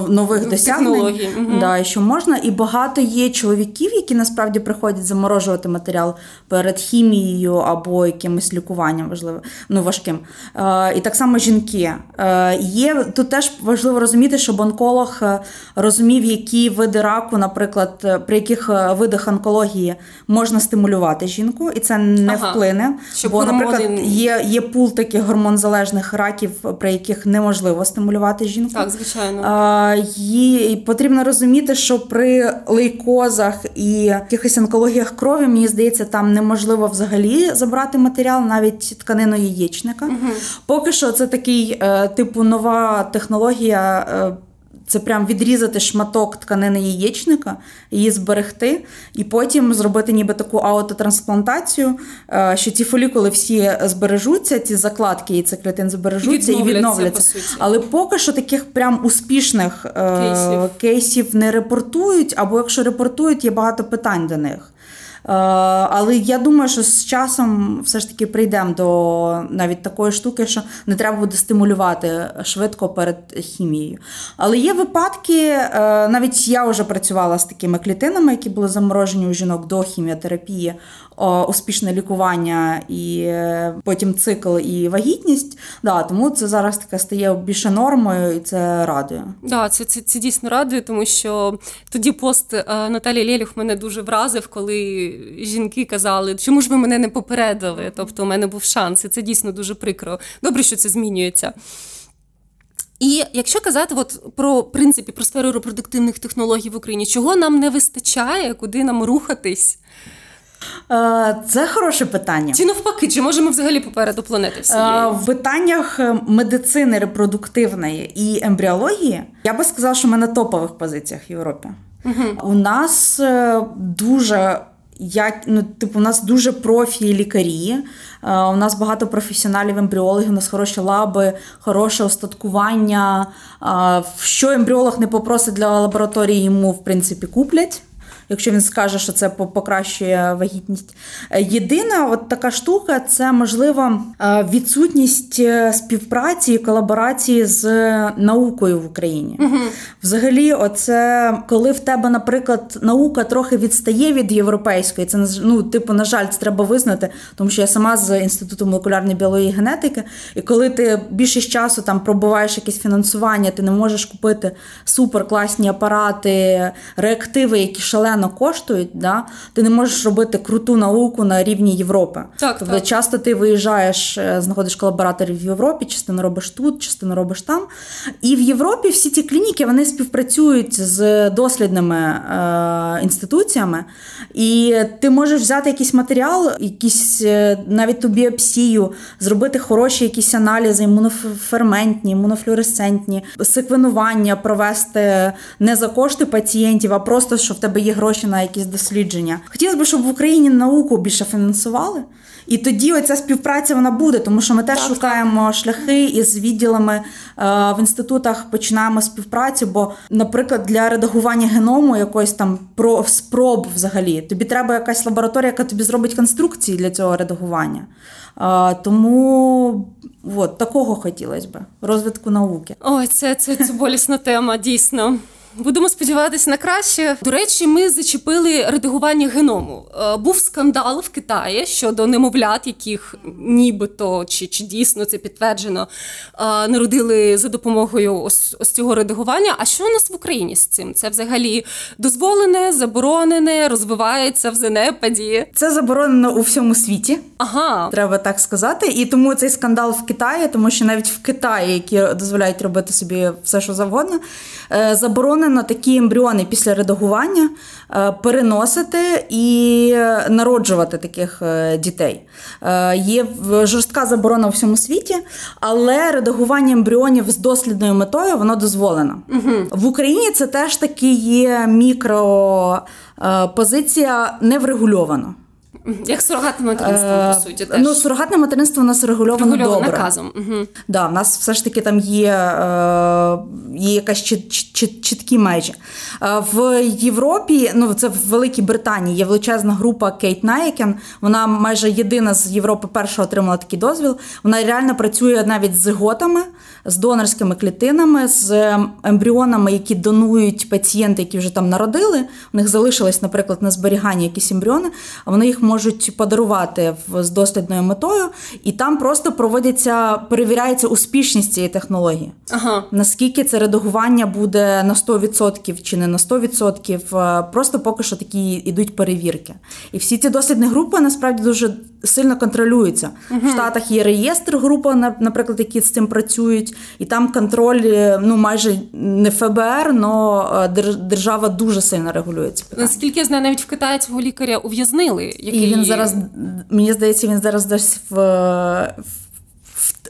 нових досягнень, угу. да, що можна. І багато є чоловіків, які насправді приходять заморожувати матеріал перед хімією або якимось лікуванням важливим, ну важким. Е, і так само жінки. Е, є тут теж важливо розуміти, щоб онколог е, розумів, які види раку, наприклад, при яких видах онкології можна стимулювати жінку, і це не ага. вплине. Щоб Бо, гормони... наприклад, є є пул таких гормонзалежних раків, при яких неможливо стимулювати жінку. Так, звичайно. А, і Потрібно розуміти, що при лейкозах і якихось онкологіях крові, мені здається, там неможливо взагалі забрати матеріал, навіть тканину яєчника. Угу. Поки що це такий е, типу нова технологія. Це прям відрізати шматок тканини яєчника, її зберегти, і потім зробити ніби таку аутотрансплантацію, е, що ці фолікули всі збережуться, ці закладки яйцеклітин збережуться і відновляться. Але поки що таких прям успішних е, кейсів. кейсів не репортують, або якщо репортують, є багато питань до них. Е, але я думаю, що з часом все ж таки прийдемо до навіть такої штуки, що не треба буде стимулювати швидко перед хімією. Але є випадки, е, навіть я вже працювала з такими клітинами, які були заморожені у жінок до хіміотерапії, успішне лікування і е, потім цикл і вагітність. Да, Тому це зараз таке стає більше нормою, і це радує. Да, це це, це дійсно радує, тому що тоді пост Наталі Лєлюх мене дуже вразив, коли жінки казали, чому ж ви мене не попередили? Тобто, у мене був шанс, і це дійсно дуже прикро. Добре, що це змінюється. І якщо казати от про принципі про сферу репродуктивних технологій в Україні, чого нам не вистачає, куди нам рухатись? Е, це хороше питання. Чи навпаки, чи можемо взагалі попереду планети всієї? В питаннях е, медицини репродуктивної і ембріології я би сказала, що ми на топових позиціях в Європі. Угу. У нас е, дуже як ну, типу, у нас дуже профі лікарі. У нас багато професіоналів ембріологів, у нас хороші лаби, хороше остаткування. Що ембріолог не попросить для лабораторії, йому в принципі куплять якщо він скаже, що це покращує вагітність. Е, єдина от така штука це можливо е, відсутність е, співпраці і колаборації з наукою в Україні. Угу. Взагалі, оце коли в тебе, наприклад, наука трохи відстає від європейської, це ну, типу, на жаль, це треба визнати, тому що я сама з інституту молекулярної біології і генетики, і коли ти більшість часу там пробуваєш якесь фінансування, ти не можеш купити суперкласні апарати, реактиви, які шалено шалено коштують, да, ти не можеш робити круту науку на рівні Європи. Так, Тобто так. часто ти виїжджаєш, е, знаходиш колабораторів в Європі, частину робиш тут, частину робиш там. І в Європі всі ці клініки вони співпрацюють з дослідними е, інституціями, і ти можеш взяти якийсь матеріал, якісь е, навіть ту біопсію, зробити хороші якісь аналізи, імуноферментні, імунофлюоресцентні, секвенування провести не за кошти пацієнтів, а просто що в тебе є гроші гроші на якісь дослідження. Хотілося б, щоб в Україні науку більше фінансували. І тоді оця співпраця вона буде, тому що ми теж так, шукаємо шляхи із відділами е, в інститутах починаємо співпрацю. Бо, наприклад, для редагування геному якоїсь там про спроб взагалі тобі треба якась лабораторія, яка тобі зробить конструкції для цього редагування. Е, тому от, такого хотілося б розвитку науки. Ой, це, це, це болісна тема, дійсно. Будемо сподіватися на краще. До речі, ми зачепили редагування геному. Е, був скандал в Китаї щодо немовлят, яких нібито чи чи дійсно це підтверджено, е, народили за допомогою ось ось цього редагування. А що у нас в Україні з цим? Це взагалі дозволене, заборонене, розвивається в занепаді. Це заборонено у всьому світі. Ага, треба так сказати. І тому цей скандал в Китаї, тому що навіть в Китаї, які дозволяють робити собі все, що завгодно, е, заборонено заборонено такі ембріони після редагування е, переносити і народжувати таких е, дітей. Е, є жорстка заборона у всьому світі, але редагування ембріонів з дослідною метою воно дозволено. Угу. В Україні це теж таки є мікропозиція неврегульовано. Як сурогатне материнство, по е, суті, теж. Ну, сурогатне материнство у нас регульовано, регульовано добре. наказом. Угу. Да, У нас все ж таки там є е, є якась чіт, чіт, чіткі межі. Е, в Європі, ну це в Великій Британії, є величезна група Кеті Ніакан. Вона майже єдина з Європи перша отримала такий дозвіл. Вона реально працює навіть з зиготами, з донорськими клітинами, з ембріонами, які донують пацієнти, які вже там народили. У них залишилось, наприклад, на зберігання якісь ембріони, а вони їх можуть подарувати з дослідною метою, і там просто проводяться, перевіряється успішність цієї технології. Ага. Наскільки це редагування буде на 100% чи не на 100%, е, просто поки що такі йдуть перевірки. І всі ці дослідні групи насправді дуже сильно контролюються. Угу. В Штатах є реєстр групи, наприклад, які з цим працюють, і там контроль е, ну майже не ФБР, але держава дуже сильно регулюється. Наскільки я знаю, навіть в Китаї цього лікаря ув'язнили. Який... І він зараз мені здається, він зараз десь в.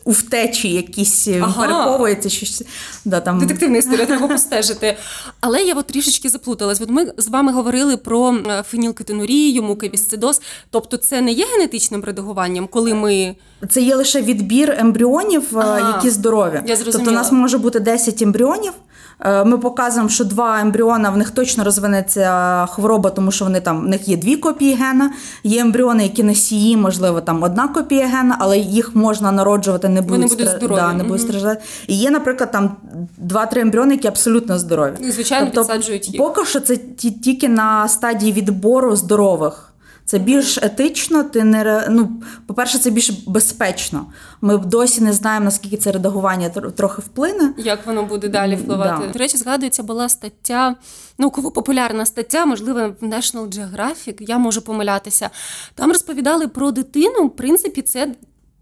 У втечі якісь е, ага. переховується щось. Да, там... Детективна історія, треба постежити. Але я от трішечки заплуталась. От ми з вами говорили про е, фенілкетонурію, мукавісцидоз. Тобто це не є генетичним редагуванням, коли ми. Це є лише відбір ембріонів, е, ага. які здорові. Я Тобто у нас може бути 10 ембріонів. Е, ми показуємо, що два ембріона в них точно розвинеться хвороба, тому що вони там в них є дві копії гена. Є ембріони, які носії, можливо, там одна копія гена, але їх можна народжувати, не будуть, будуть здорові. Да, не будуть угу. страждати. І є, наприклад, там два-три ембріони, які абсолютно здорові. І, звичайно, тобто, підсаджують їх. Поки що це тільки на стадії відбору здорових. Це більш етично, ти не ну, по-перше, це більш безпечно. Ми досі не знаємо, наскільки це редагування трохи вплине. Як воно буде далі впливати? Да. До речі, згадується, була стаття, науково-популярна стаття, можливо, в National Geographic, я можу помилятися. Там розповідали про дитину. В принципі, це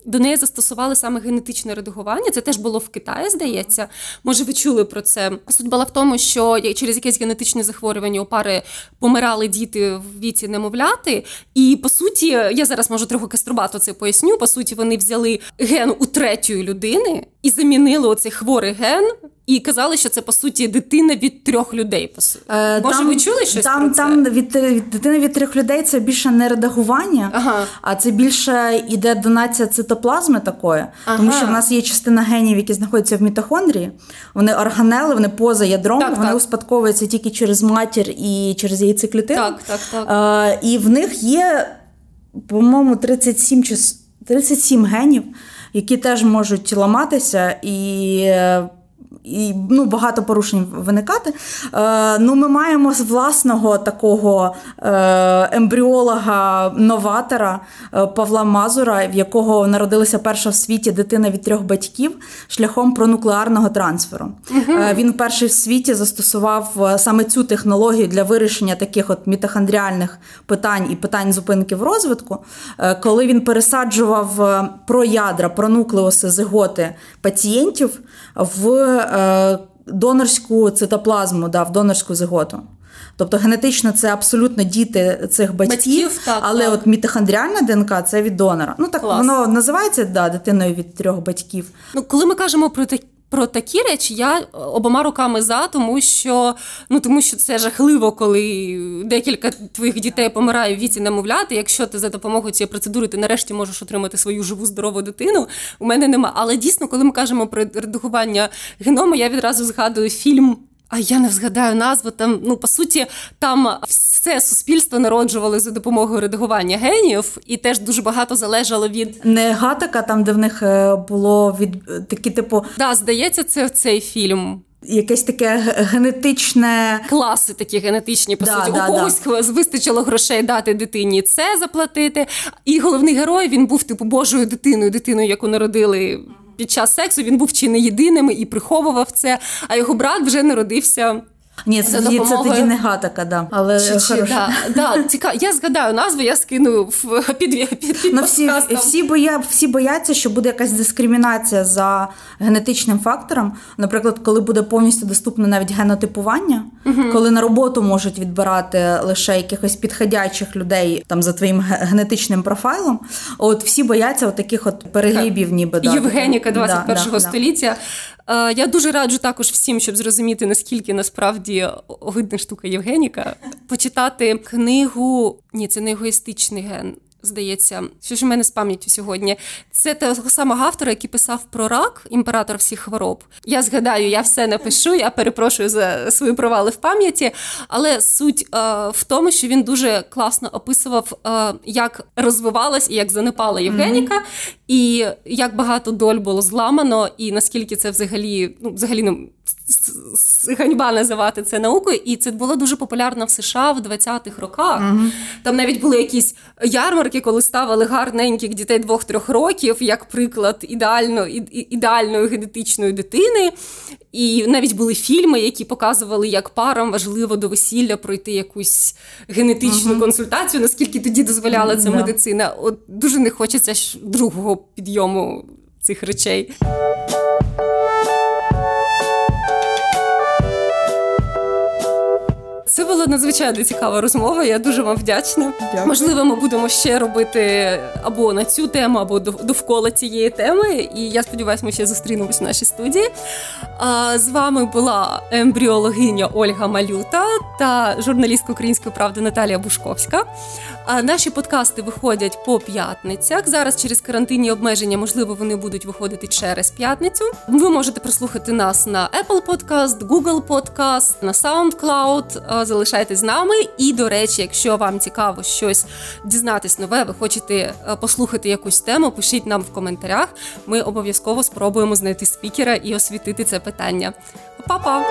до неї застосували саме генетичне редагування. Це теж було в Китаї, здається. Може, ви чули про це? Суть була в тому, що через якесь генетичне захворювання у пари помирали діти в віці немовляти. І по суті, я зараз можу трохи каструбато це поясню. По суті, вони взяли ген у третьої людини і замінили оцей хворий ген. І казали, що це по суті дитина від трьох людей. По суті. Е, Може, там, ви чули щось? Там про це? там від, від дитини від трьох людей це більше не редагування, ага. а це більше іде донація цитоплазми такої, ага. тому що в нас є частина генів, які знаходяться в мітохондрії. Вони органели, вони поза ядром, так, вони так. успадковуються тільки через матір і через яйцеклітину. Так, так, так. Е, І в них є, по-моєму, 37 чи 37 генів, які теж можуть ламатися і. І ну, багато порушень виникати. Е, ну, Ми маємо з власного такого е, ембріолога-новатора е, Павла Мазура, в якого народилася перша в світі дитина від трьох батьків шляхом пронуклеарного трансферу. Угу. Він перший в світі застосував саме цю технологію для вирішення таких от мітохондріальних питань і питань зупинки в розвитку, коли він пересаджував про ядра, про нуклеуси зиготи пацієнтів в донорську цитоплазму, да, в донорську зиготу. Тобто генетично це абсолютно діти цих батьків, батьків так, але так. от мітохондріальна ДНК це від донора. Ну так Клас. воно називається да, дитиною від трьох батьків. Ну, коли ми кажемо про такі про такі речі я обома руками за, тому що ну тому що це жахливо, коли декілька твоїх дітей помирає в віці немовляти. Якщо ти за допомогою цієї процедури ти нарешті можеш отримати свою живу здорову дитину, у мене нема. Але дійсно, коли ми кажемо про редагування геному, я відразу згадую фільм. А я не згадаю назву. Там, ну по суті, там все суспільство народжували за допомогою редагування генів, і теж дуже багато залежало від не гатака, там де в них е, було від такі, типу, да, здається, це цей фільм. Якесь таке генетичне класи, такі генетичні по да, суті. Да, У когось да. вистачило грошей дати дитині це заплатити. І головний герой він був типу божою дитиною, дитиною, яку народили під час сексу він був чи не єдиним і приховував це. А його брат вже народився. Ні, це, тоді, це тоді не гатака, да. але чи, чи, да, да, ціка... Я згадаю назву, я скину в [laughs] під, під, під ну, всі, всі, боя, всі бояться, що буде якась дискримінація за генетичним фактором. Наприклад, коли буде повністю доступне навіть генотипування, угу. коли на роботу можуть відбирати лише якихось підходячих людей там за твоїм генетичним профайлом. От всі бояться от таких от перегибів, ніби да. Євгеніка 21 да, століття. Е, я дуже раджу також всім, щоб зрозуміти, наскільки насправді огидна штука Євгеніка, почитати книгу. Ні, це не егоїстичний ген здається, що ж у мене з пам'яттю сьогодні. Це того самого автора, який писав про рак, імператор всіх хвороб. Я згадаю, я все напишу, я перепрошую за свої провали в пам'яті. Але суть е, в тому, що він дуже класно описував, е, як розвивалась і як занепала Євгеніка, mm-hmm. і як багато доль було зламано, і наскільки це взагалі ну, взагалі ну, ганьба називати це наукою, і це було дуже популярно в США в 20-х роках. uh Там навіть були якісь ярмарки, коли ставили гарненьких дітей двох-трьох років, як приклад ідеально, ідеальної генетичної дитини. І навіть були фільми, які показували, як парам важливо до весілля пройти якусь генетичну uh консультацію, наскільки тоді дозволяла ця uh медицина. От дуже не хочеться другого підйому цих речей. Це була надзвичайно цікава розмова. Я дуже вам вдячна. Дякую. Можливо, ми будемо ще робити або на цю тему, або довкола цієї теми. І я сподіваюся, ми ще зустрінемось в нашій студії. А з вами була ембріологиня Ольга Малюта та журналістка Української правди Наталія Бушковська. Наші подкасти виходять по п'ятницях. Зараз через карантинні обмеження, можливо, вони будуть виходити через п'ятницю. Ви можете прослухати нас на Apple Podcast, Google Podcast, на SoundCloud залишайтесь з нами. І, до речі, якщо вам цікаво щось дізнатись нове, ви хочете е, послухати якусь тему, пишіть нам в коментарях. Ми обов'язково спробуємо знайти спікера і освітити це питання. Па-па!